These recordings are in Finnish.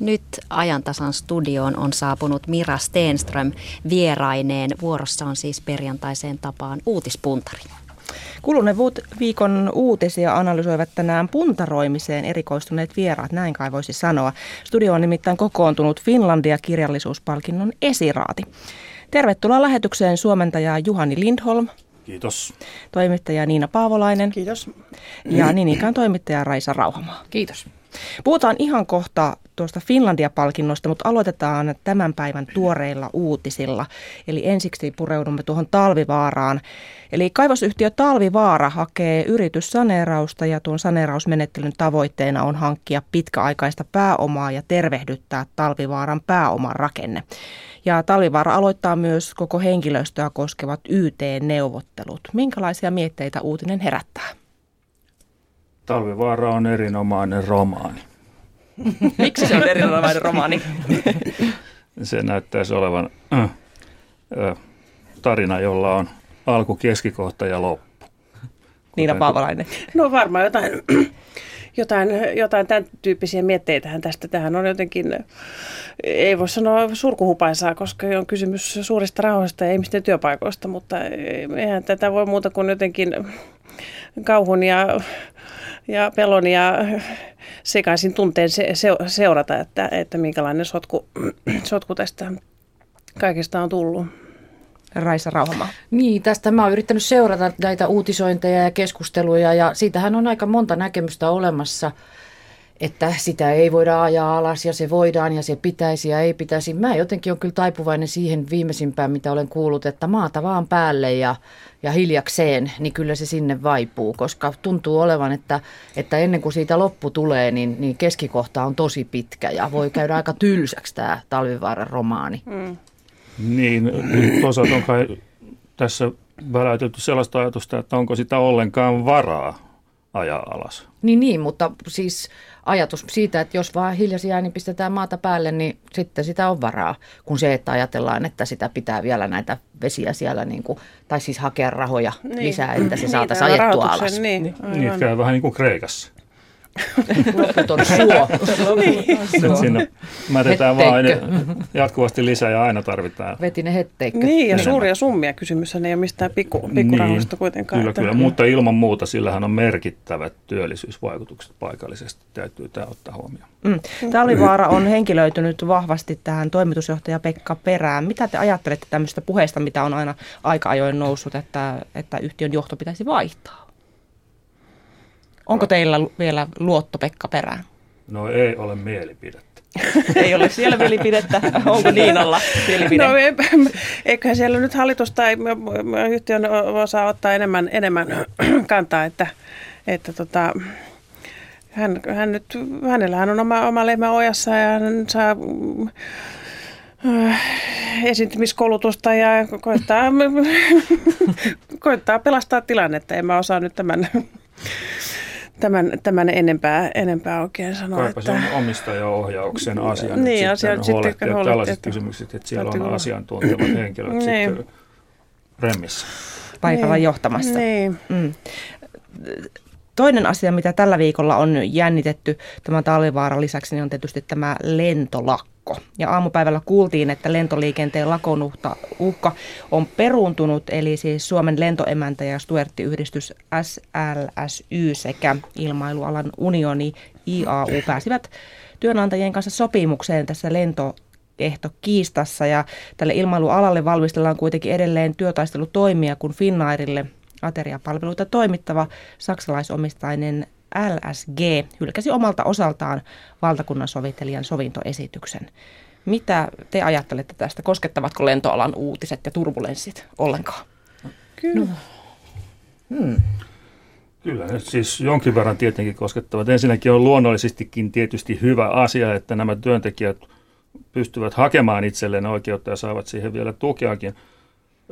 Nyt ajantasan studioon on saapunut Mira Stenström vieraineen. Vuorossa on siis perjantaiseen tapaan uutispuntari. Kuluneen viikon uutisia analysoivat tänään puntaroimiseen erikoistuneet vieraat, näin kai voisi sanoa. Studio on nimittäin kokoontunut Finlandia kirjallisuuspalkinnon esiraati. Tervetuloa lähetykseen suomentaja Juhani Lindholm. Kiitos. Toimittaja Niina Paavolainen. Kiitos. Ja niin ikään toimittaja Raisa Rauhamaa. Kiitos. Puhutaan ihan kohta tuosta Finlandia-palkinnosta, mutta aloitetaan tämän päivän tuoreilla uutisilla. Eli ensiksi pureudumme tuohon Talvivaaraan. Eli kaivosyhtiö Talvivaara hakee yrityssaneerausta ja tuon saneerausmenettelyn tavoitteena on hankkia pitkäaikaista pääomaa ja tervehdyttää Talvivaaran pääoman rakenne. Ja Talvivaara aloittaa myös koko henkilöstöä koskevat YT-neuvottelut. Minkälaisia mietteitä uutinen herättää? Talvivaara on erinomainen romaani. Miksi se on erinomainen romaani? se näyttäisi olevan äh, äh, tarina, jolla on alku, keskikohta ja loppu. Niina Paavalainen. No varmaan jotain, jotain, jotain tämän tyyppisiä mietteitähän tästä. Tähän on jotenkin, ei voi sanoa surkuhupaisaa, koska on kysymys suurista rahoista ja ihmisten työpaikoista, mutta eihän tätä voi muuta kuin jotenkin kauhun ja ja pelon ja sekaisin tunteen se, se, seurata, että, että minkälainen sotku, sotku tästä kaikesta on tullut. Raisa Rauhama. Niin, tästä mä oon yrittänyt seurata näitä uutisointeja ja keskusteluja ja siitähän on aika monta näkemystä olemassa – että sitä ei voida ajaa alas ja se voidaan ja se pitäisi ja ei pitäisi. Mä jotenkin on kyllä taipuvainen siihen viimeisimpään, mitä olen kuullut, että maata vaan päälle ja, ja hiljakseen, niin kyllä se sinne vaipuu, koska tuntuu olevan, että, että ennen kuin siitä loppu tulee, niin, niin keskikohta on tosi pitkä ja voi käydä aika tylsäksi tämä Talvivaaran romaani. Mm. Niin, toisaalta on kai tässä väläytetty sellaista ajatusta, että onko sitä ollenkaan varaa ajaa alas. Niin, niin mutta siis ajatus siitä, että jos vaan hiljaisia niin pistetään maata päälle, niin sitten sitä on varaa, kun se, että ajatellaan, että sitä pitää vielä näitä vesiä siellä, niin kuin, tai siis hakea rahoja niin. lisää, että se niin, saataisiin ajettua alas. Niin, niin, niin käy vähän niin kuin Kreikassa. Loputon suo. niin. Siinä mätetään vaan jatkuvasti lisää ja aina tarvitaan. Vetinen hetteikkö. Niin, ja suuria summia kysymys ei ole mistään pikku, pikkurahoista niin, kuitenkaan. Kyllä, kyllä, mutta ilman muuta sillähän on merkittävät työllisyysvaikutukset paikallisesti, täytyy tämä ottaa huomioon. Mm. Talvivaara on henkilöitynyt vahvasti tähän toimitusjohtaja Pekka Perään. Mitä te ajattelette tämmöistä puheesta, mitä on aina aika ajoin noussut, että, että yhtiön johto pitäisi vaihtaa? Onko teillä vielä luotto Pekka perään? No ei ole mielipidettä. ei ole siellä mielipidettä. Onko Niinalla mielipide? No eiköhän siellä nyt hallitus tai yhtiön osaa ottaa enemmän, enemmän kantaa, että, että tota, hän, hän nyt, hänellähän on oma, oma lehmä ojassa ja hän saa äh, esiintymiskoulutusta ja koittaa, koittaa pelastaa tilannetta. En mä osaa nyt tämän tämän, tämän enempää, enempää oikein sanoa. Kaipa että... se on omistajaohjauksen asia niin, nyt asia sitten huolehtia sitten tällaiset että... kysymykset, että siellä on asiantuntevat henkilöt niin. sitten remmissä. Paikalla niin. johtamassa. Niin. Mm. Toinen asia, mitä tällä viikolla on jännitetty tämän talvivaaran lisäksi, niin on tietysti tämä lentolakko lakko. Ja aamupäivällä kuultiin, että lentoliikenteen lakon uhka on peruuntunut, eli siis Suomen lentoemäntä ja Stuertti-yhdistys SLSY sekä ilmailualan unioni IAU pääsivät työnantajien kanssa sopimukseen tässä lento kiistassa ja tälle ilmailualalle valmistellaan kuitenkin edelleen työtaistelutoimia, kun Finnairille ateriapalveluita toimittava saksalaisomistainen LSG hylkäsi omalta osaltaan valtakunnan sovittelijan sovintoesityksen. Mitä te ajattelette tästä? Koskettavatko lentoalan uutiset ja turbulenssit ollenkaan? Kyllä. No. Hmm. Kyllä, siis jonkin verran tietenkin koskettavat. Ensinnäkin on luonnollisestikin tietysti hyvä asia, että nämä työntekijät pystyvät hakemaan itselleen oikeutta ja saavat siihen vielä tukeakin.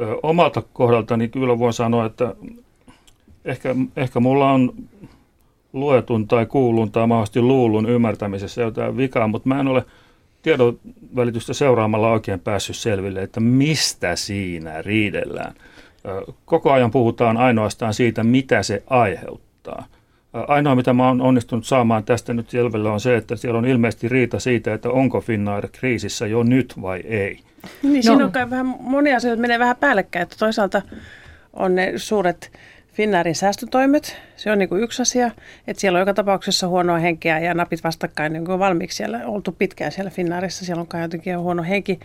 Ö, omalta kohdaltani kyllä voin sanoa, että ehkä, ehkä mulla on luetun tai kuulun tai mahdollisesti luulun ymmärtämisessä jotain vikaa, mutta mä en ole tiedon välitystä seuraamalla oikein päässyt selville, että mistä siinä riidellään. Koko ajan puhutaan ainoastaan siitä, mitä se aiheuttaa. Ainoa, mitä mä oon onnistunut saamaan tästä nyt selville, on se, että siellä on ilmeisesti riita siitä, että onko Finnair kriisissä jo nyt vai ei. Niin, no. siinä on kai vähän monia asioita menee vähän päällekkäin, että toisaalta on ne suuret Finnairin säästötoimet, se on niin kuin yksi asia, että siellä on joka tapauksessa huonoa henkeä ja napit vastakkain niin kuin valmiiksi siellä, oltu pitkään siellä Finnairissa, siellä on kai jotenkin huono henki.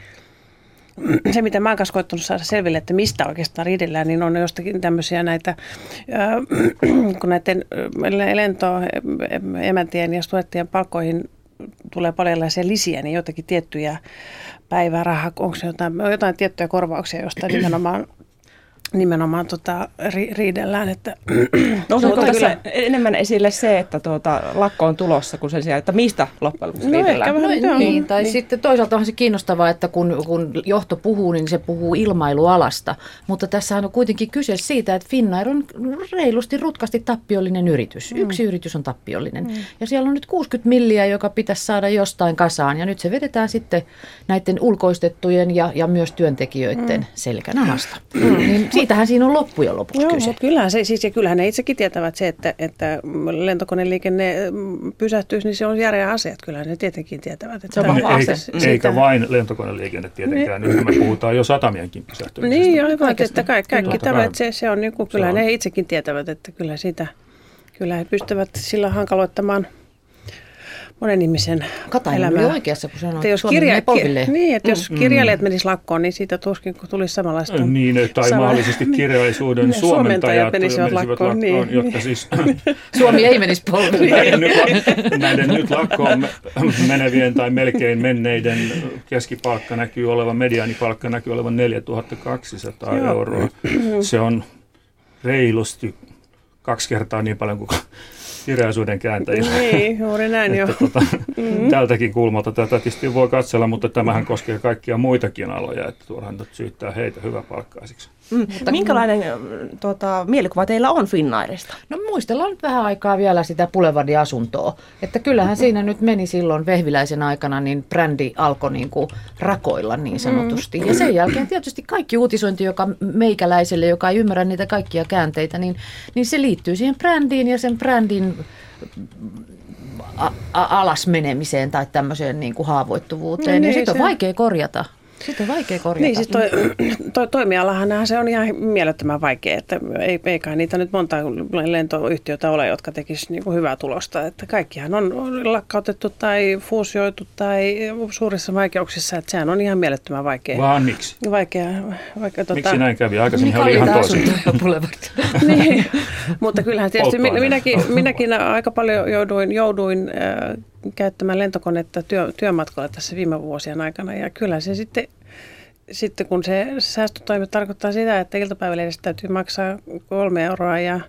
Se, mitä mä oon kanssa koittanut saada selville, että mistä oikeastaan riidellään, niin on jostakin tämmöisiä näitä, kun näiden lentoemäntien ja stuettien palkkoihin tulee paljon erilaisia lisiä, niin jotakin tiettyjä päiväraha, onko se jotain, jotain tiettyjä korvauksia, josta nimenomaan nimenomaan tota, ri, riidellään. Että, Nouseeko tässä kyllä... enemmän esille se, että tuota, lakko on tulossa kuin sen sijaan, että mistä loppujen lopuksi no, riidellään? Ehkä vähän, no, niin, tai niin. sitten toisaalta on se kiinnostavaa, että kun, kun johto puhuu, niin se puhuu ilmailualasta. Mutta tässä on kuitenkin kyse siitä, että Finnair on reilusti, rutkasti tappiollinen yritys. Mm. Yksi yritys on tappiollinen. Mm. Ja siellä on nyt 60 milliä, joka pitäisi saada jostain kasaan. Ja nyt se vedetään sitten näiden ulkoistettujen ja, ja myös työntekijöiden mm. selkänahasta. Mm. Niin siitähän siinä on loppujen lopuksi Joo, kyse. Mutta kyllähän, se, siis, ja kyllähän ne itsekin tietävät se, että, että lentokoneliikenne pysähtyisi, niin se on järeä asia. Että kyllähän ne tietenkin tietävät. Että se on eikä, siitä... eikä vain lentokoneliikenne tietenkään. Nyt me puhutaan jo satamienkin pysähtymisestä. Niin, aivan. Että kaikki, kaikki tämä, että se, se on niin kuin, kyllähän se on. ne itsekin tietävät, että kyllä sitä, kyllä he pystyvät sillä hankaloittamaan – monen ihmisen Katainen elämää. oli oikeassa, kun sanoi, jos kirja, ki- niin, että jos mm. kirjailijat menisivät lakkoon, niin siitä tuskin kun tulisi samanlaista. Niin, tai sama, mahdollisesti kirjallisuuden niin, suomentajat menisivät lakkoon, lakkoon niin, jotka siis... Suomi ei menisi polville. näiden, nyt, näiden nyt lakkoon menevien tai melkein menneiden keskipalkka näkyy olevan, mediaanipalkka näkyy olevan 4200 Joo. euroa. Se on reilusti kaksi kertaa niin paljon kuin kirjallisuuden kääntäjillä. Niin, juuri näin jo. Tota, mm-hmm. Tältäkin kulmalta tätä tietysti voi katsella, mutta tämähän koskee kaikkia muitakin aloja, että turhaan nyt syyttää heitä hyväpalkkaisiksi. Mm. Mutta Minkälainen tuota, mielikuva teillä on Finnairista? No muistellaan nyt vähän aikaa vielä sitä Boulevardin-asuntoa. Että kyllähän siinä nyt meni silloin Vehviläisen aikana, niin brändi alkoi niin kuin rakoilla niin sanotusti. Ja sen jälkeen tietysti kaikki uutisointi, joka meikäläiselle, joka ei ymmärrä niitä kaikkia käänteitä, niin, niin se liittyy siihen brändiin ja sen brändin a- a- alas menemiseen tai tämmöiseen niin kuin haavoittuvuuteen. Niin, ja sitten on vaikea korjata. Sitten on vaikea korjata. Niin, siis toi, toi toimialahan se on ihan mielettömän vaikea, että ei, ei kai niitä nyt monta lentoyhtiötä ole, jotka tekisivät niin hyvää tulosta. Että kaikkihan on lakkautettu tai fuusioitu tai suurissa vaikeuksissa, että sehän on ihan mielettömän vaikea. Vaan miksi? Vaikea, vaikea, tota... Miksi näin kävi? Aikaisemmin oli ihan toisin. niin, mutta kyllähän tietysti minäkin, minäkin aika paljon jouduin, jouduin äh, käyttämään lentokonetta työ, työmatkalla tässä viime vuosien aikana. Ja kyllä se sitten, sitten kun se säästötoimi tarkoittaa sitä, että iltapäivälehdestä täytyy maksaa kolme euroa ja,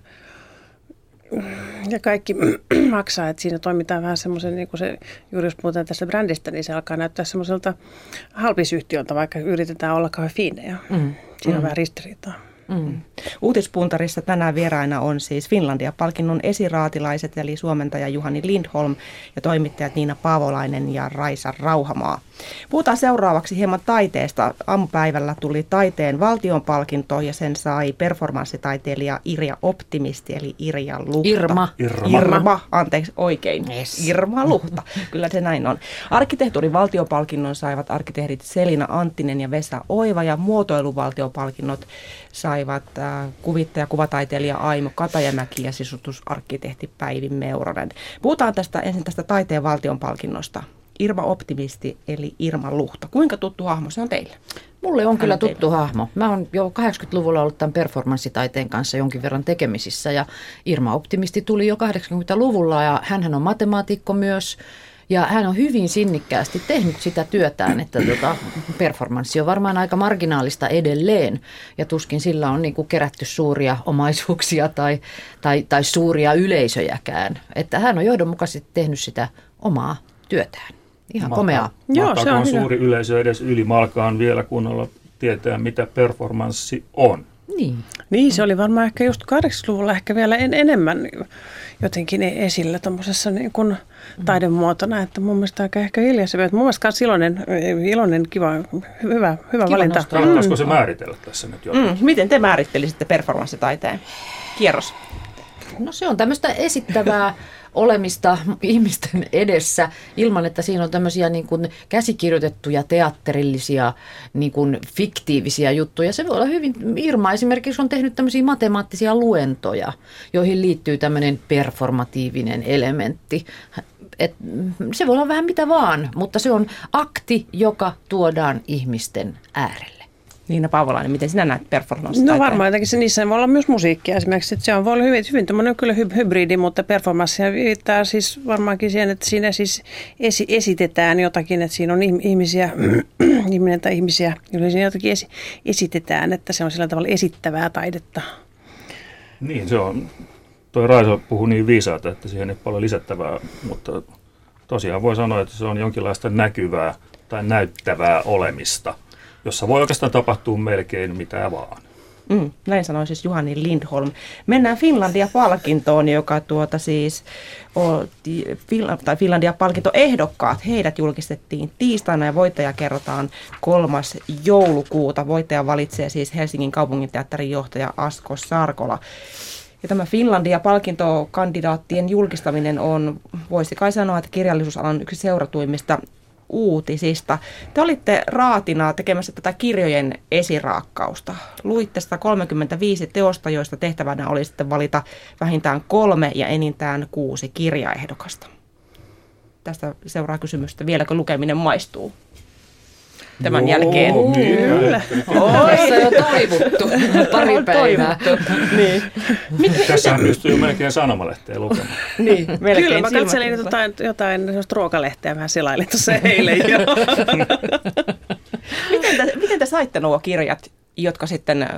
ja kaikki maksaa, että siinä toimitaan vähän semmoisen, niin kuin se, juuri jos puhutaan tästä brändistä, niin se alkaa näyttää semmoiselta halpisyhtiöltä, vaikka yritetään olla kauhean fiineja. Mm. Siinä on mm. vähän ristiriitaa. Mm. Uutispuntarissa tänään vieraina on siis Finlandia-palkinnon esiraatilaiset, eli suomentaja Juhani Lindholm ja toimittajat Niina Paavolainen ja Raisa Rauhamaa. Puhutaan seuraavaksi hieman taiteesta. Aamupäivällä tuli taiteen valtionpalkinto ja sen sai performanssitaiteilija Irja Optimisti, eli Irja Luhta. Irma. Irma. Irma, anteeksi oikein. Yes. Irma Luhta, kyllä se näin on. Arkkitehtuurin valtiopalkinnon saivat arkkitehdit Selina Anttinen ja Vesa Oiva ja muotoiluvaltiopalkinnot saivat äh, kuvittaja, kuvataiteilija Aimo Katajamäki ja sisutusarkkitehti Päivi Meuronen. Puhutaan tästä ensin tästä taiteen valtionpalkinnosta. Irma Optimisti eli Irma Luhta. Kuinka tuttu hahmo se on teille? Mulle on kyllä tuttu teille. hahmo. Mä oon jo 80-luvulla ollut tämän performanssitaiteen kanssa jonkin verran tekemisissä ja Irma Optimisti tuli jo 80-luvulla ja hän on matemaatikko myös. Ja hän on hyvin sinnikkäästi tehnyt sitä työtään, että tota, performanssi on varmaan aika marginaalista edelleen. Ja tuskin sillä on niin kuin kerätty suuria omaisuuksia tai, tai, tai suuria yleisöjäkään. Että hän on johdonmukaisesti tehnyt sitä omaa työtään. Ihan komeaa. Joo, se on suuri hyvä. yleisö edes ylimalkaan vielä kunnolla tietää, mitä performanssi on. Niin. Niin, se oli varmaan ehkä just 80-luvulla ehkä vielä en, enemmän jotenkin esillä tuommoisessa niin kuin taidemuotona, että mun mielestä aika ehkä hiljaisempi. Mun mielestä myös iloinen, iloinen kiva, hyvä, hyvä kiva valinta. Kannattaisiko mm. se määritellä tässä nyt Mm. Miten te määrittelisitte performanssitaiteen? Kierros. No se on tämmöistä esittävää olemista ihmisten edessä ilman, että siinä on tämmöisiä niin kuin käsikirjoitettuja teatterillisia niin kuin fiktiivisiä juttuja. Se voi olla hyvin, Irma esimerkiksi on tehnyt tämmöisiä matemaattisia luentoja, joihin liittyy tämmöinen performatiivinen elementti. Et se voi olla vähän mitä vaan, mutta se on akti, joka tuodaan ihmisten äärelle. Niina Paavolainen, miten sinä näet performance No varmaan jotenkin se, niissä voi olla myös musiikkia esimerkiksi. Että se on voi olla hyvin, hyvin tämmöinen kyllä hybridi, mutta performance viittaa siis varmaankin siihen, että siinä siis esi, esitetään jotakin, että siinä on ihmisiä, ihminen tai ihmisiä, joilla siinä jotakin esi, esitetään, että se on sillä tavalla esittävää taidetta. Niin, se on. Toi Raiso puhuu niin viisaata, että siihen ei paljon lisättävää, mutta tosiaan voi sanoa, että se on jonkinlaista näkyvää tai näyttävää olemista – jossa voi oikeastaan tapahtua melkein mitä vaan. Mm, näin sanoi siis Juhani Lindholm. Mennään Finlandia-palkintoon, joka tuota siis, tai Finlandia-palkintoehdokkaat, heidät julkistettiin tiistaina ja voittaja kerrotaan kolmas joulukuuta. Voittaja valitsee siis Helsingin kaupunginteatterin johtaja Asko Sarkola. Ja tämä Finlandia-palkintokandidaattien julkistaminen on, voisi kai sanoa, että kirjallisuusalan yksi seuratuimmista uutisista. Te olitte raatina tekemässä tätä kirjojen esiraakkausta. Luitte 135 teosta, joista tehtävänä oli sitten valita vähintään kolme ja enintään kuusi kirjaehdokasta. Tästä seuraa kysymystä, vieläkö lukeminen maistuu? Tämän Joo, jälkeen. Kyllä. Tässä on jo toivottu pari päivää. niin. Tässähän pystyy jo melkein sanomalehteen lukemaan. niin, melkein. Kyllä, mä katselin jotain, jotain ruokalehteä vähän silailin tuossa eilen jo. miten, te, miten te saitte nuo kirjat, jotka sitten äh,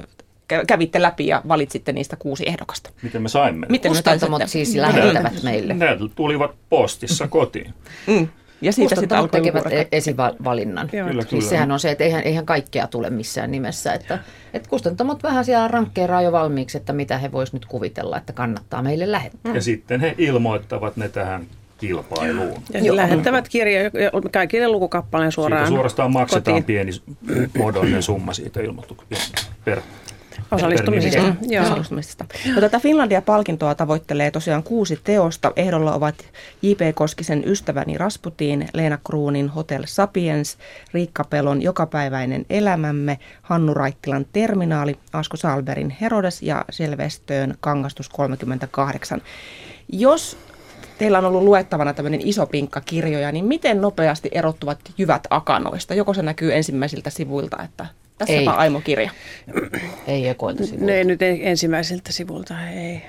kävitte läpi ja valitsitte niistä kuusi ehdokasta? Miten me saimme? Miten Kustantamot siis lähettävät meille. Ne tulivat postissa kotiin. Mm. Ja siitä sitten alkoi tekevät e- esivalinnan. Kyllä, siis kyllä. sehän on se, että eihän, eihän kaikkea tule missään nimessä. Että, että kustantamot vähän siellä rankkeeraa jo valmiiksi, että mitä he voisivat nyt kuvitella, että kannattaa meille lähettää. Ja sitten he ilmoittavat ne tähän kilpailuun. Ja Joo. lähettävät kirja kaikille lukukappaleen suoraan Siitä suorastaan maksetaan kotiin. pieni muodollinen summa siitä ilmoituksesta per Osallistumisesta. Mm, joo. Osallistumisesta. No, tätä Finlandia-palkintoa tavoittelee tosiaan kuusi teosta. Ehdolla ovat J.P. Koskisen Ystäväni Rasputiin, Leena Kruunin Hotel Sapiens, Riikka Pelon Jokapäiväinen elämämme, Hannu Raittilan Terminaali, Asko Salberin Herodes ja Selvestöön Kangastus 38. Jos teillä on ollut luettavana tämmöinen iso pinkka kirjoja, niin miten nopeasti erottuvat jyvät akanoista? Joko se näkyy ensimmäisiltä sivuilta, että tässä ei. Aimo-kirja. Ei ekoilta sivuilta. Ne nyt ensimmäisiltä sivulta, ei.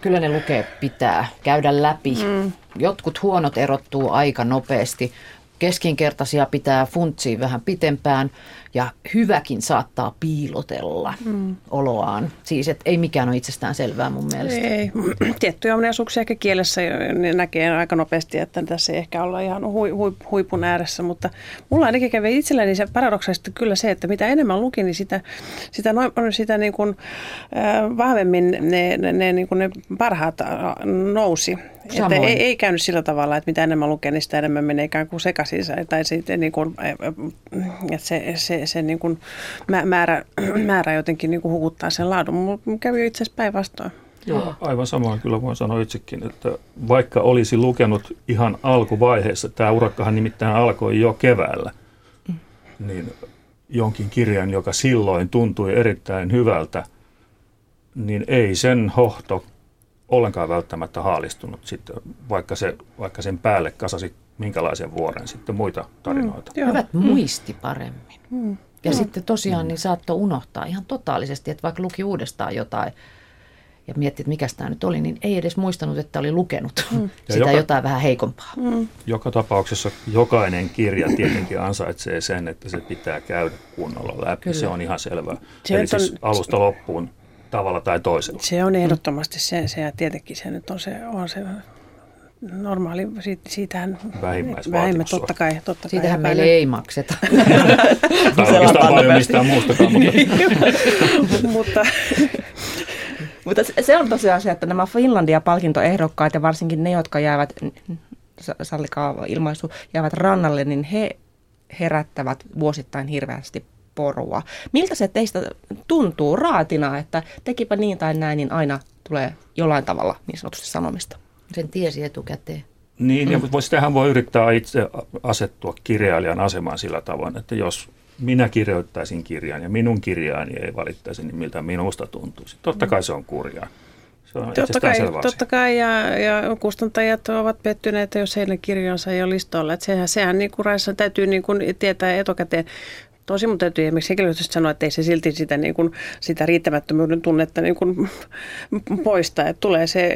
Kyllä ne lukee pitää käydä läpi. Mm. Jotkut huonot erottuu aika nopeasti. Keskinkertaisia pitää funtsia vähän pitempään ja hyväkin saattaa piilotella mm. oloaan. Siis että ei mikään ole itsestään selvää mun mielestä. Ei. Tiettyjä ominaisuuksia ehkä kielessä ne näkee aika nopeasti, että tässä ei ehkä olla ihan hui, hui, huipun ääressä, mutta mulla ainakin kävi itselläni se paradoksaalisesti kyllä se, että mitä enemmän lukin, niin sitä, sitä, noin, sitä niin kuin, äh, vahvemmin ne, ne, ne, niin kuin ne parhaat nousi. Että ei, ei käynyt sillä tavalla, että mitä enemmän lukee, niin sitä enemmän menee ikään kuin sekaisin. Tai sitten niin kuin, että se, se, se niin kuin määrä, määrä jotenkin niin kuin hukuttaa sen laadun. Mulla kävi itse asiassa päinvastoin. Joo, aivan samoin kyllä voin sanoa itsekin, että vaikka olisi lukenut ihan alkuvaiheessa, tämä urakkahan nimittäin alkoi jo keväällä, niin jonkin kirjan, joka silloin tuntui erittäin hyvältä, niin ei sen hohto ollenkaan välttämättä haalistunut sitten, vaikka, se, vaikka sen päälle kasasi minkälaisen vuoren sitten muita tarinoita. Mm, Hyvät muisti paremmin. Mm. Ja mm. sitten tosiaan mm. niin saattoi unohtaa ihan totaalisesti, että vaikka luki uudestaan jotain ja mietti, että mikä tämä nyt oli, niin ei edes muistanut, että oli lukenut mm. sitä joka, jotain vähän heikompaa. Mm. Joka tapauksessa jokainen kirja tietenkin ansaitsee sen, että se pitää käydä kunnolla läpi. Kyllä. Se on ihan selvää. Se Eli siis on, alusta loppuun tavalla tai toisella. Se on ehdottomasti se, se ja tietenkin se nyt on se, on se normaali, siitä, siitähän vähemmän, totta kai. Totta Siitähän meille ei makseta. tai oikeastaan paljon mistään muustakaan. Mutta, mutta mutta se on tosiaan se, että nämä Finlandia-palkintoehdokkaat ja varsinkin ne, jotka jäävät, sallikaa ilmaisu, jäävät rannalle, niin he herättävät vuosittain hirveästi porua. Miltä se teistä tuntuu raatina, että tekipä niin tai näin, niin aina tulee jollain tavalla niin sanotusti sanomista. Sen tiesi etukäteen. Niin, ja mm. sitähän voi yrittää itse asettua kirjailijan asemaan sillä tavoin, että jos minä kirjoittaisin kirjan ja minun kirjaani ei valittaisi, niin miltä minusta tuntuisi. Totta kai se on kurjaa. Se on totta kai, totta kai ja, ja kustantajat ovat pettyneitä, jos heidän kirjansa ei ole listoilla. Että sehän, sehän niin kuin Raissa täytyy niin kuin tietää etukäteen. Tosi mun täytyy esimerkiksi henkilöstöstä sanoa, että ei se silti sitä, niin kuin, sitä riittämättömyyden tunnetta niin kuin, poista. Että tulee se,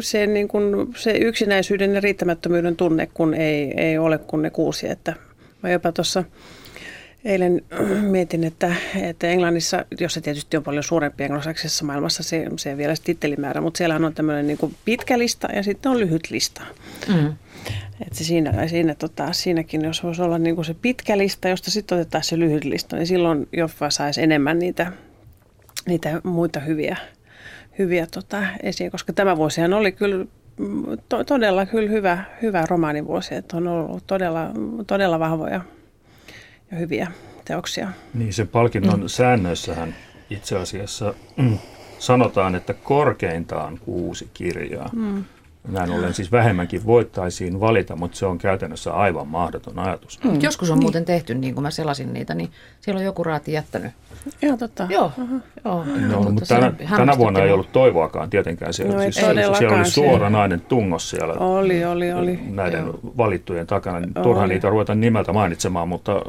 se, niin kuin, se yksinäisyyden ja riittämättömyyden tunne, kun ei, ei ole kun ne kuusi. Että mä jopa tuossa Eilen mietin, että, että Englannissa, jossa tietysti on paljon suurempi anglosaksisessa maailmassa, se, se on vielä tittelimäärä, mutta siellä on tämmöinen niin pitkä lista ja sitten on lyhyt lista. Mm. Että se siinä, siinä, tota, siinäkin, jos voisi olla niin kuin se pitkä lista, josta sitten otetaan se lyhyt lista, niin silloin Joffa saisi enemmän niitä, niitä muita hyviä, hyviä tota, esiin, koska tämä vuosihan oli kyllä to, todella kyllä hyvä, hyvä romaanivuosi, että on ollut todella, todella vahvoja ja hyviä teoksia. Niin, sen palkinnon mm. säännöissähän itse asiassa mm, sanotaan, että korkeintaan kuusi kirjaa. Mm. Näin ollen siis vähemmänkin voittaisiin valita, mutta se on käytännössä aivan mahdoton ajatus. Mm. Joskus on niin. muuten tehty, niin kuin mä selasin niitä, niin siellä on joku raati jättänyt. Joo, totta. Joo, uh-huh. joo. No, mutta tänä, tänä vuonna ei ollut toivoakaan tietenkään. Siellä, no, siis, siellä, siellä oli suoranainen tungos siellä oli, oli, oli. näiden joo. valittujen takana. Turha niitä ruveta nimeltä mainitsemaan, mutta,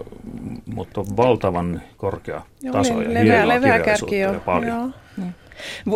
mutta valtavan korkea taso oli, ja leveä, hienoa leveä kirjallisuutta ja paljon. Joo. Niin.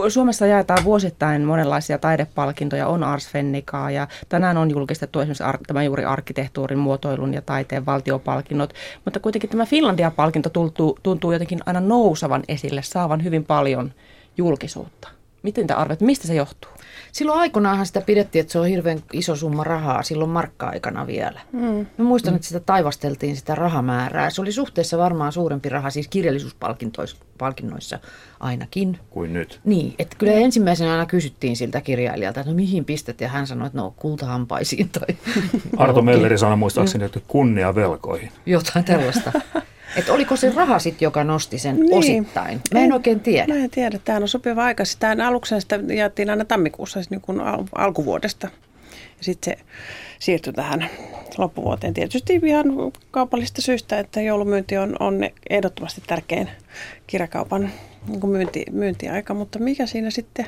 Suomessa jaetaan vuosittain monenlaisia taidepalkintoja, on Ars Fennicaa ja tänään on julkistettu esimerkiksi ar- tämä juuri arkkitehtuurin, muotoilun ja taiteen valtiopalkinnot, mutta kuitenkin tämä Finlandia-palkinto tuntuu, tuntuu jotenkin aina nousavan esille, saavan hyvin paljon julkisuutta. Miten te arvet, mistä se johtuu? Silloin aikoinaanhan sitä pidettiin, että se on hirveän iso summa rahaa silloin markka-aikana vielä. Mm. Mä muistan, mm. että sitä taivasteltiin sitä rahamäärää. Se oli suhteessa varmaan suurempi raha siis kirjallisuuspalkinnoissa ainakin. Kuin nyt. Niin, että kyllä ensimmäisenä aina kysyttiin siltä kirjailijalta, että no mihin pistet, ja hän sanoi, että no kultahampaisiin. Tai... Arto Melleri sanoi muistaakseni, että kunnia velkoihin. Jotain tällaista. Että oliko se raha sitten, joka nosti sen niin. osittain? Mä en, en oikein tiedä. Mä en tiedä. Tämä on sopiva aika. Tämä aluksi sitä jaettiin aina tammikuussa siis niin kuin al- alkuvuodesta. Ja sitten se siirtyi tähän loppuvuoteen. Tietysti ihan kaupallista syistä, että joulumyynti on, on ehdottomasti tärkein kirjakaupan niin kuin myynti, myyntiaika. Mutta mikä siinä sitten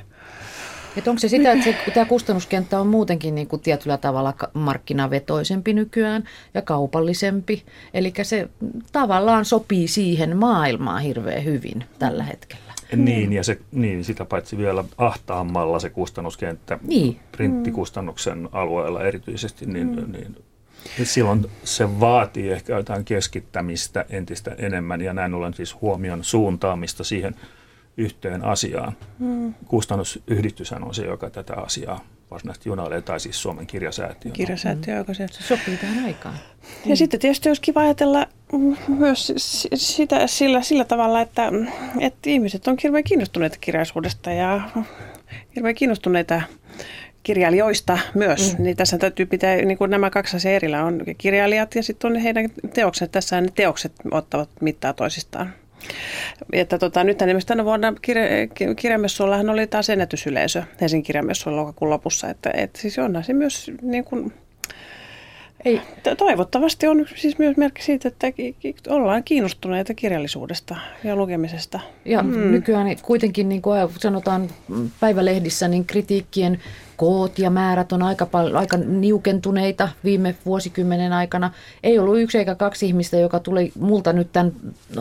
että onko se sitä, että se, tämä kustannuskenttä on muutenkin niin kuin tietyllä tavalla markkinavetoisempi nykyään ja kaupallisempi. Eli se tavallaan sopii siihen maailmaan hirveän hyvin tällä hetkellä. Niin, ja se, niin, sitä paitsi vielä ahtaammalla se kustannuskenttä niin. printtikustannuksen alueella erityisesti, niin, mm. niin silloin se vaatii ehkä jotain keskittämistä entistä enemmän ja näin ollen siis huomion suuntaamista siihen – yhteen asiaan. Hmm. Kustannusyhdistys on se, joka tätä asiaa varsinaisesti junailee, tai siis Suomen kirjasäätiö. Kirjasäätiö, joka se... se sopii tähän aikaan. Ja hmm. sitten tietysti olisi kiva ajatella myös sitä sillä, sillä tavalla, että, että ihmiset on hirveän kiinnostuneita kirjallisuudesta ja hirveän kiinnostuneita kirjailijoista myös. Mm. Niin tässä täytyy pitää niin kuin nämä kaksi asiaa erillä. On kirjailijat ja sitten on heidän teokset. Tässä ne teokset ottavat mittaa toisistaan. Että tota, nyt esimerkiksi tänä vuonna kirja, kirjamessuillahan oli taas ennätysyleisö Helsingin kirjamessuilla lokakuun lopussa. Että, et siis onhan se myös niin kuin, ei. Toivottavasti on siis myös merkki siitä, että ollaan kiinnostuneita kirjallisuudesta ja lukemisesta. Ja mm. nykyään kuitenkin, niin kuin sanotaan päivälehdissä, niin kritiikkien koot ja määrät on aika, pal- aika niukentuneita viime vuosikymmenen aikana. Ei ollut yksi eikä kaksi ihmistä, joka tuli multa nyt tämän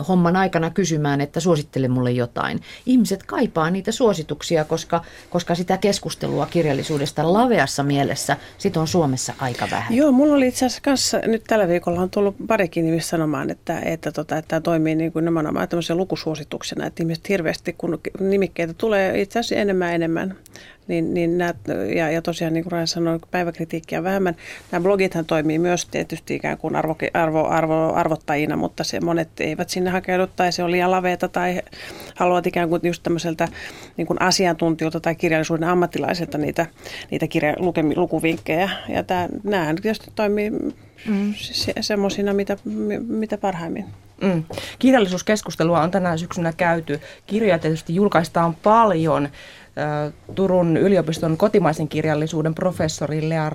homman aikana kysymään, että suosittele mulle jotain. Ihmiset kaipaa niitä suosituksia, koska, koska sitä keskustelua kirjallisuudesta laveassa mielessä sit on Suomessa aika vähän. Joo, mulla oli itse asiassa kanssa, nyt tällä viikolla on tullut parikin nimistä sanomaan, että, että, tota, että tämä toimii niin kuin nimenomaan tämmöisen lukusuosituksena, että ihmiset hirveästi, kun nimikkeitä tulee itse asiassa enemmän enemmän, niin, niin nämä, ja, ja tosiaan niin kuin Raja sanoi, päiväkritiikkiä vähemmän. Nämä blogithan toimii myös tietysti ikään kuin arvo, arvo, arvo, arvottajina, mutta se monet eivät sinne hakeudu tai se on liian laveeta tai haluavat ikään kuin just tämmöiseltä niin kuin asiantuntijoilta tai kirjallisuuden ammattilaisilta niitä, niitä kirja, lukemi, lukuvinkkejä. Ja tämä, nämähän tietysti toimii mm. se, semmoisina, mitä, mitä parhaimmin. Mm. Kirjallisuuskeskustelua on tänä syksynä käyty. Kirjoja tietysti julkaistaan paljon. Turun yliopiston kotimaisen kirjallisuuden professori Lea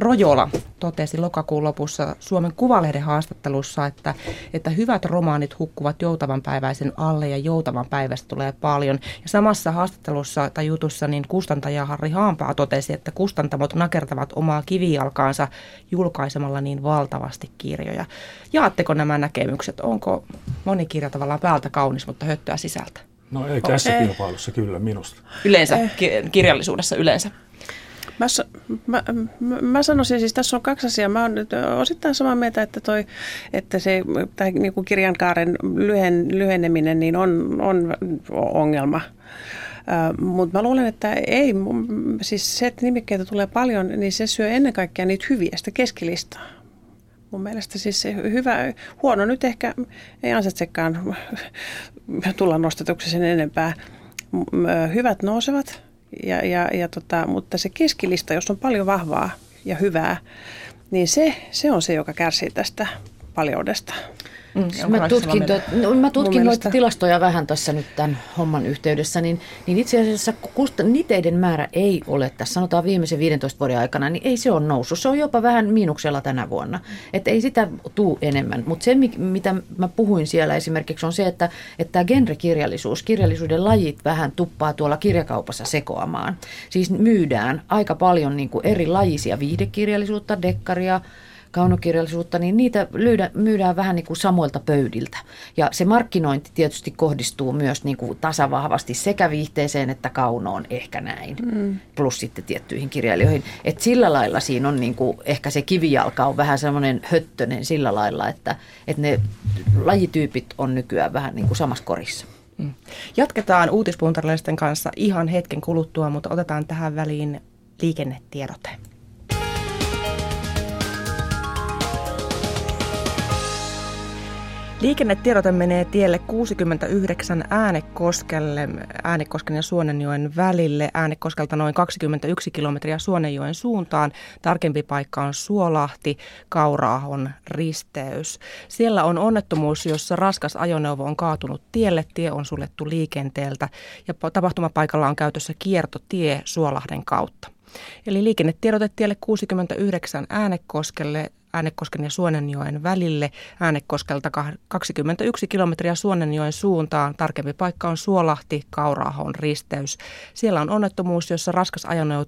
Rojola totesi lokakuun lopussa Suomen Kuvalehden haastattelussa, että, että hyvät romaanit hukkuvat joutavan päiväisen alle ja joutavan päivästä tulee paljon. Ja samassa haastattelussa tai jutussa niin kustantaja Harri Haampaa totesi, että kustantamot nakertavat omaa kivijalkaansa julkaisemalla niin valtavasti kirjoja. Jaatteko nämä näkemykset? Onko moni kirja tavallaan päältä kaunis, mutta höttöä sisältä? No ei tässä kilpailussa kyllä minusta. Yleensä, eh. kirjallisuudessa yleensä. Mä, mä, mä sanoisin, siis tässä on kaksi asiaa. Mä oon nyt osittain samaa mieltä, että, toi, että se tai niin kuin kirjankaaren lyhen, lyheneminen niin on, on ongelma. Uh, Mutta mä luulen, että ei, siis se, että nimikkeitä tulee paljon, niin se syö ennen kaikkea niitä hyviä, sitä keskilistaa. Mun mielestä siis hyvä, huono nyt ehkä ei ansaitsekaan tulla nostetuksi sen enempää. Hyvät nousevat, ja, ja, ja tota, mutta se keskilista, jos on paljon vahvaa ja hyvää, niin se, se on se, joka kärsii tästä paljoudesta. Mm, mä tutkin, tuot, no, mä tutkin noita tilastoja vähän tässä nyt tämän homman yhteydessä, niin, niin itse asiassa kusta, niteiden määrä ei ole tässä, sanotaan viimeisen 15 vuoden aikana, niin ei se ole noussut. Se on jopa vähän miinuksella tänä vuonna. Että ei sitä tuu enemmän. Mutta se, mitä mä puhuin siellä esimerkiksi, on se, että, että tämä genrekirjallisuus, kirjallisuuden lajit vähän tuppaa tuolla kirjakaupassa sekoamaan. Siis myydään aika paljon niin kuin eri lajisia viihdekirjallisuutta, dekkaria, kaunokirjallisuutta, niin niitä myydään, myydään vähän niin kuin samoilta pöydiltä. Ja se markkinointi tietysti kohdistuu myös niin kuin tasavahvasti sekä viihteeseen että kaunoon, ehkä näin, mm. plus sitten tiettyihin kirjailijoihin. Et sillä lailla siinä on niin kuin, ehkä se kivijalka on vähän semmoinen höttönen sillä lailla, että, että ne lajityypit on nykyään vähän niin kuin samassa korissa. Mm. Jatketaan uutispuntarilaisten kanssa ihan hetken kuluttua, mutta otetaan tähän väliin liikennetiedote. Liikennetiedote menee tielle 69 Äänekoskelle, Äänekosken ja Suonenjoen välille. Äänekoskelta noin 21 kilometriä Suonenjoen suuntaan. Tarkempi paikka on Suolahti, Kauraahon risteys. Siellä on onnettomuus, jossa raskas ajoneuvo on kaatunut tielle. Tie on suljettu liikenteeltä ja tapahtumapaikalla on käytössä kiertotie Suolahden kautta. Eli liikennetiedote tielle 69 Äänekoskelle Äänekosken ja Suonenjoen välille Äänekoskelta 21 kilometriä Suonenjoen suuntaan. Tarkempi paikka on Suolahti, Kauraahon risteys. Siellä on onnettomuus, jossa raskas ajoneuvo,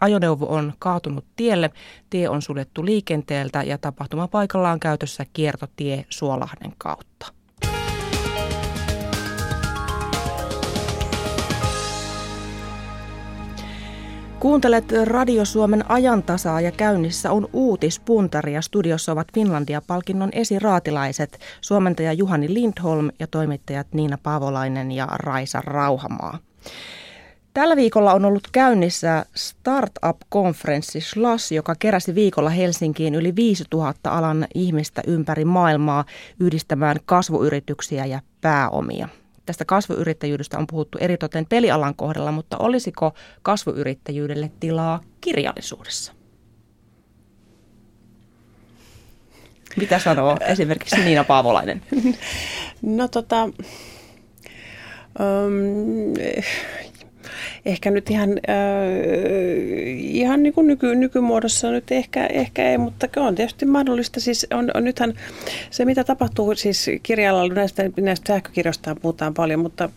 ajoneuvo on kaatunut tielle. Tie on suljettu liikenteeltä ja tapahtumapaikalla on käytössä kiertotie Suolahden kautta. Kuuntelet Radio Suomen ajantasaa ja käynnissä on uutispuntari ja studiossa ovat Finlandia-palkinnon esiraatilaiset, suomentaja Juhani Lindholm ja toimittajat Niina Paavolainen ja Raisa Rauhamaa. Tällä viikolla on ollut käynnissä Startup-konferenssi SLAS, joka keräsi viikolla Helsinkiin yli 5000 alan ihmistä ympäri maailmaa yhdistämään kasvuyrityksiä ja pääomia tästä kasvuyrittäjyydestä on puhuttu eritoten pelialan kohdalla, mutta olisiko kasvuyrittäjyydelle tilaa kirjallisuudessa? Mitä sanoo esimerkiksi Niina Paavolainen? No tota, um, ehkä nyt ihan, äh, ihan niin kuin nyky, nykymuodossa nyt ehkä, ehkä ei, mutta on tietysti mahdollista. Siis on, on nythän se, mitä tapahtuu siis kirjalla, näistä, näistä sähkökirjoista puhutaan paljon, mutta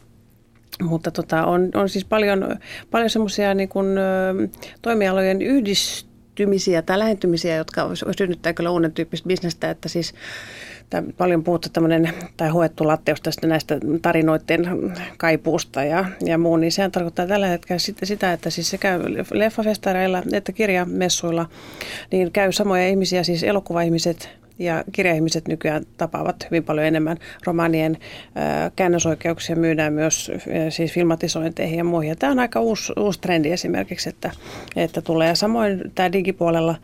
mutta tota, on, on siis paljon, paljon semmoisia niin kuin, toimialojen yhdistymisiä tai lähentymisiä, jotka synnyttää kyllä uuden tyyppistä bisnestä, että siis Tämä paljon puhuttu tämmöinen, tai hoettu latteus tästä näistä tarinoiden kaipuusta ja, ja muu, niin sehän tarkoittaa tällä hetkellä sitten sitä, että siis sekä leffafestareilla että kirjamessuilla niin käy samoja ihmisiä, siis elokuvaihmiset ja kirjaihmiset nykyään tapaavat hyvin paljon enemmän. Romaanien käännösoikeuksia myydään myös siis filmatisointeihin ja muihin. Ja tämä on aika uusi, uusi trendi esimerkiksi, että, että tulee. Samoin tämä digipuolella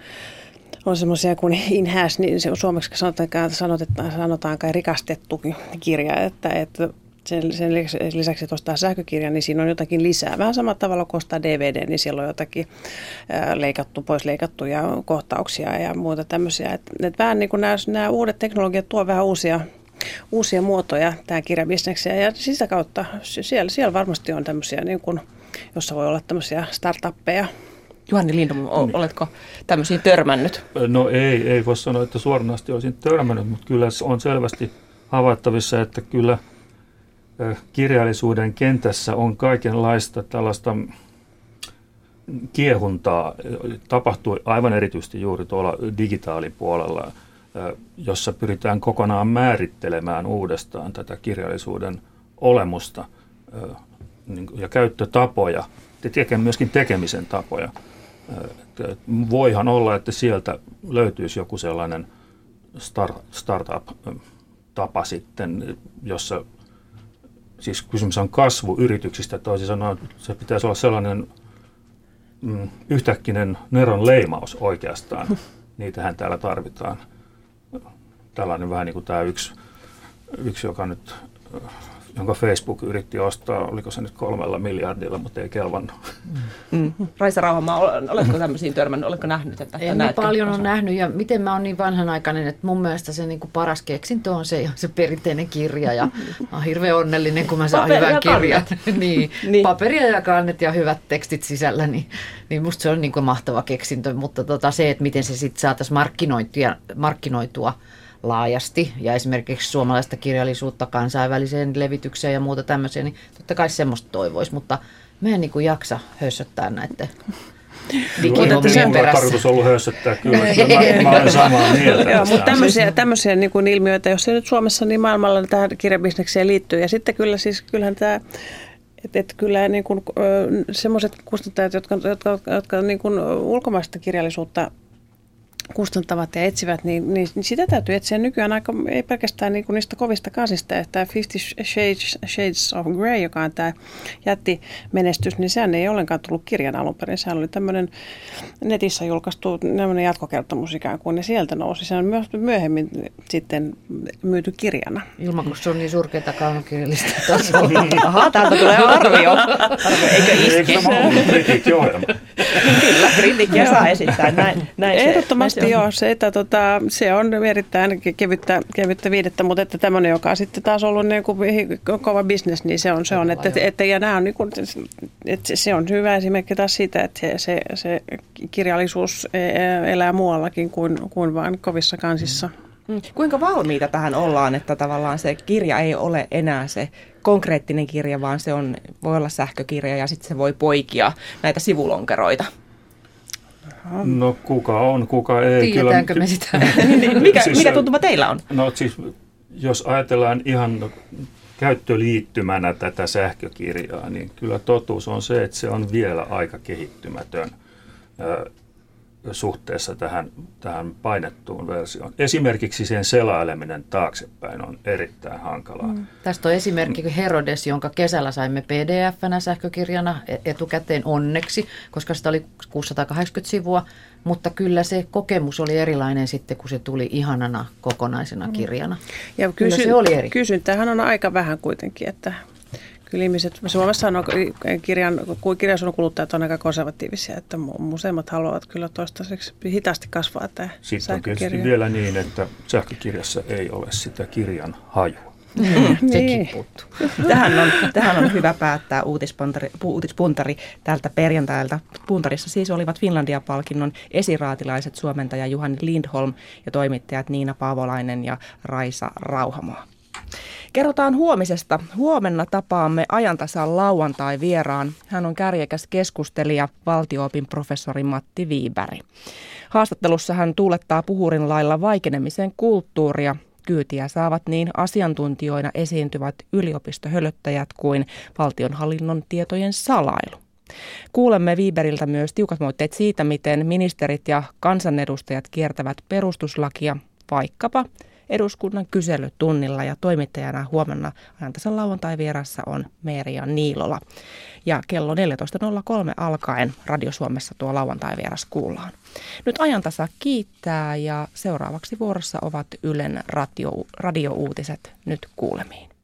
on semmoisia kuin in-hash, niin se suomeksi sanotaan, sanotaan, sanotaan kai rikastettu kirja, että, että sen, sen lisäksi, että ostaa sähkökirja, niin siinä on jotakin lisää. Vähän samalla tavalla kuin ostaa DVD, niin siellä on jotakin leikattu, pois leikattuja kohtauksia ja muuta tämmöisiä. Et, et vähän niin kuin nämä, nämä uudet teknologiat tuo vähän uusia, uusia muotoja tähän kirjabisnekseen ja sitä kautta siellä, siellä varmasti on tämmöisiä niin kuin jossa voi olla tämmöisiä startuppeja. Juhani Lindholm, oletko tämmöisiin törmännyt? No ei, ei voi sanoa, että suoranaisesti olisin törmännyt, mutta kyllä on selvästi havaittavissa, että kyllä kirjallisuuden kentässä on kaikenlaista tällaista kiehuntaa. Tapahtui aivan erityisesti juuri tuolla digitaalipuolella, jossa pyritään kokonaan määrittelemään uudestaan tätä kirjallisuuden olemusta niin ja käyttötapoja, ja myöskin tekemisen tapoja. Voihan olla, että sieltä löytyisi joku sellainen startup-tapa sitten, jossa siis kysymys on kasvuyrityksistä, toisin sanoen se pitäisi olla sellainen mm, yhtäkkinen neron leimaus oikeastaan. Niitähän täällä tarvitaan. Tällainen vähän niin kuin tämä yksi, yksi joka nyt jonka Facebook yritti ostaa, oliko se nyt kolmella miljardilla, mutta ei kelvannut. Mm. Raisa Rauhamaa, oletko tämmöisiin törmännyt, oletko nähnyt? Että, en mä paljon on nähnyt ja miten mä oon niin vanhanaikainen, että mun mielestä se niin kuin paras keksintö on se, se perinteinen kirja ja mä oon hirveän onnellinen, kun mä saan Paperi hyvän kirjan. niin, niin. Paperia ja kannet ja hyvät tekstit sisällä, niin, niin musta se on niin kuin mahtava keksintö, mutta tota, se, että miten se sitten saataisiin markkinoitua, markkinoitua laajasti ja esimerkiksi suomalaista kirjallisuutta kansainväliseen levitykseen ja muuta tämmöisiä, niin totta kai semmoista toivoisi, mutta mä en niin kuin jaksa hössöttää näiden digihommien perässä. tarkoitus ollut hössöttää, kyllä. kyllä mä, mä olen samaa mieltä. Joo, mutta tämmöisiä, tämmöisiä niin kuin ilmiöitä, jos se nyt Suomessa, niin maailmalla tähän kirjabisnekseen liittyy. Ja sitten kyllä siis, kyllähän tämä että et kyllä niin kuin, semmoiset kustantajat, jotka, jotka, jotka niin kuin ulkomaista kirjallisuutta kustantavat ja etsivät, niin, niin, niin sitä täytyy etsiä nykyään aika, ei pelkästään niin kuin niistä kovista kasista. Että tämä Fifty Shades, Shades of Grey, joka on tämä jättimenestys, niin sehän ei ollenkaan tullut kirjan alun perin. Sehän oli tämmöinen netissä julkaistu jatkokertomus ikään kuin, ja sieltä nousi. Se on myöhemmin sitten myyty kirjana. Ilman, kun se on niin surkeita kaunokirjallista tasoa. Ahaa, täältä tulee arvio. arvio eikö iske? Kyllä, kritiikkiä saa esittää. Näin, näin Ehdottomasti Varmasti joo, se, että, tota, se on erittäin kevyttä, kevyttä viidettä, mutta että tämmöinen, joka on sitten taas ollut niin kuin kova bisnes, niin se on, se on että, että, ja nämä on niin kuin, että se on hyvä esimerkki taas siitä, että se, se kirjallisuus e, e, elää muuallakin kuin, kuin vain kovissa kansissa. Mm. Kuinka valmiita tähän ollaan, että tavallaan se kirja ei ole enää se konkreettinen kirja, vaan se on, voi olla sähkökirja ja sitten se voi poikia näitä sivulonkeroita? No kuka on, kuka ei. Tiedetäänkö Kyllä, me sitä? Niin, mikä, siis, mikä tuntuma teillä on? No siis, jos ajatellaan ihan käyttöliittymänä tätä sähkökirjaa, niin kyllä totuus on se, että se on vielä aika kehittymätön suhteessa tähän, tähän painettuun versioon. Esimerkiksi sen selaileminen taaksepäin on erittäin hankalaa. Mm. Tästä on esimerkki Herodes, jonka kesällä saimme pdf-nä sähkökirjana e- etukäteen onneksi, koska sitä oli 680 sivua, mutta kyllä se kokemus oli erilainen sitten, kun se tuli ihanana kokonaisena mm. kirjana. Ja kysy- se oli eri. Kysyntähän on aika vähän kuitenkin, että Kyllä ihmiset, Suomessa on kirjan, kirjasun kuluttajat on aika konservatiivisia, että museimmat haluavat kyllä toistaiseksi hitaasti kasvaa tämä Sitten on tietysti vielä niin, että sähkökirjassa ei ole sitä kirjan hajua. Mm, niin. Tähän on, tähän on hyvä päättää uutispuntari, uutispuntari tältä perjantailta. Puntarissa siis olivat Finlandia-palkinnon esiraatilaiset suomentaja Juhani Lindholm ja toimittajat Niina Paavolainen ja Raisa Rauhamoa. Kerrotaan huomisesta. Huomenna tapaamme ajantasan lauantai vieraan. Hän on kärjekäs keskustelija, valtioopin professori Matti Viiberg. Haastattelussa hän tuulettaa puhurin lailla vaikenemisen kulttuuria. Kyytiä saavat niin asiantuntijoina esiintyvät yliopistohölöttäjät kuin valtionhallinnon tietojen salailu. Kuulemme Viiberiltä myös tiukat moitteet siitä, miten ministerit ja kansanedustajat kiertävät perustuslakia vaikkapa eduskunnan kyselytunnilla ja toimittajana huomenna ajantasan lauantai vierassa on Meeria Niilola. Ja kello 14.03 alkaen Radio Suomessa tuo lauantai vieras kuullaan. Nyt ajantasa kiittää ja seuraavaksi vuorossa ovat Ylen radio, radiouutiset nyt kuulemiin.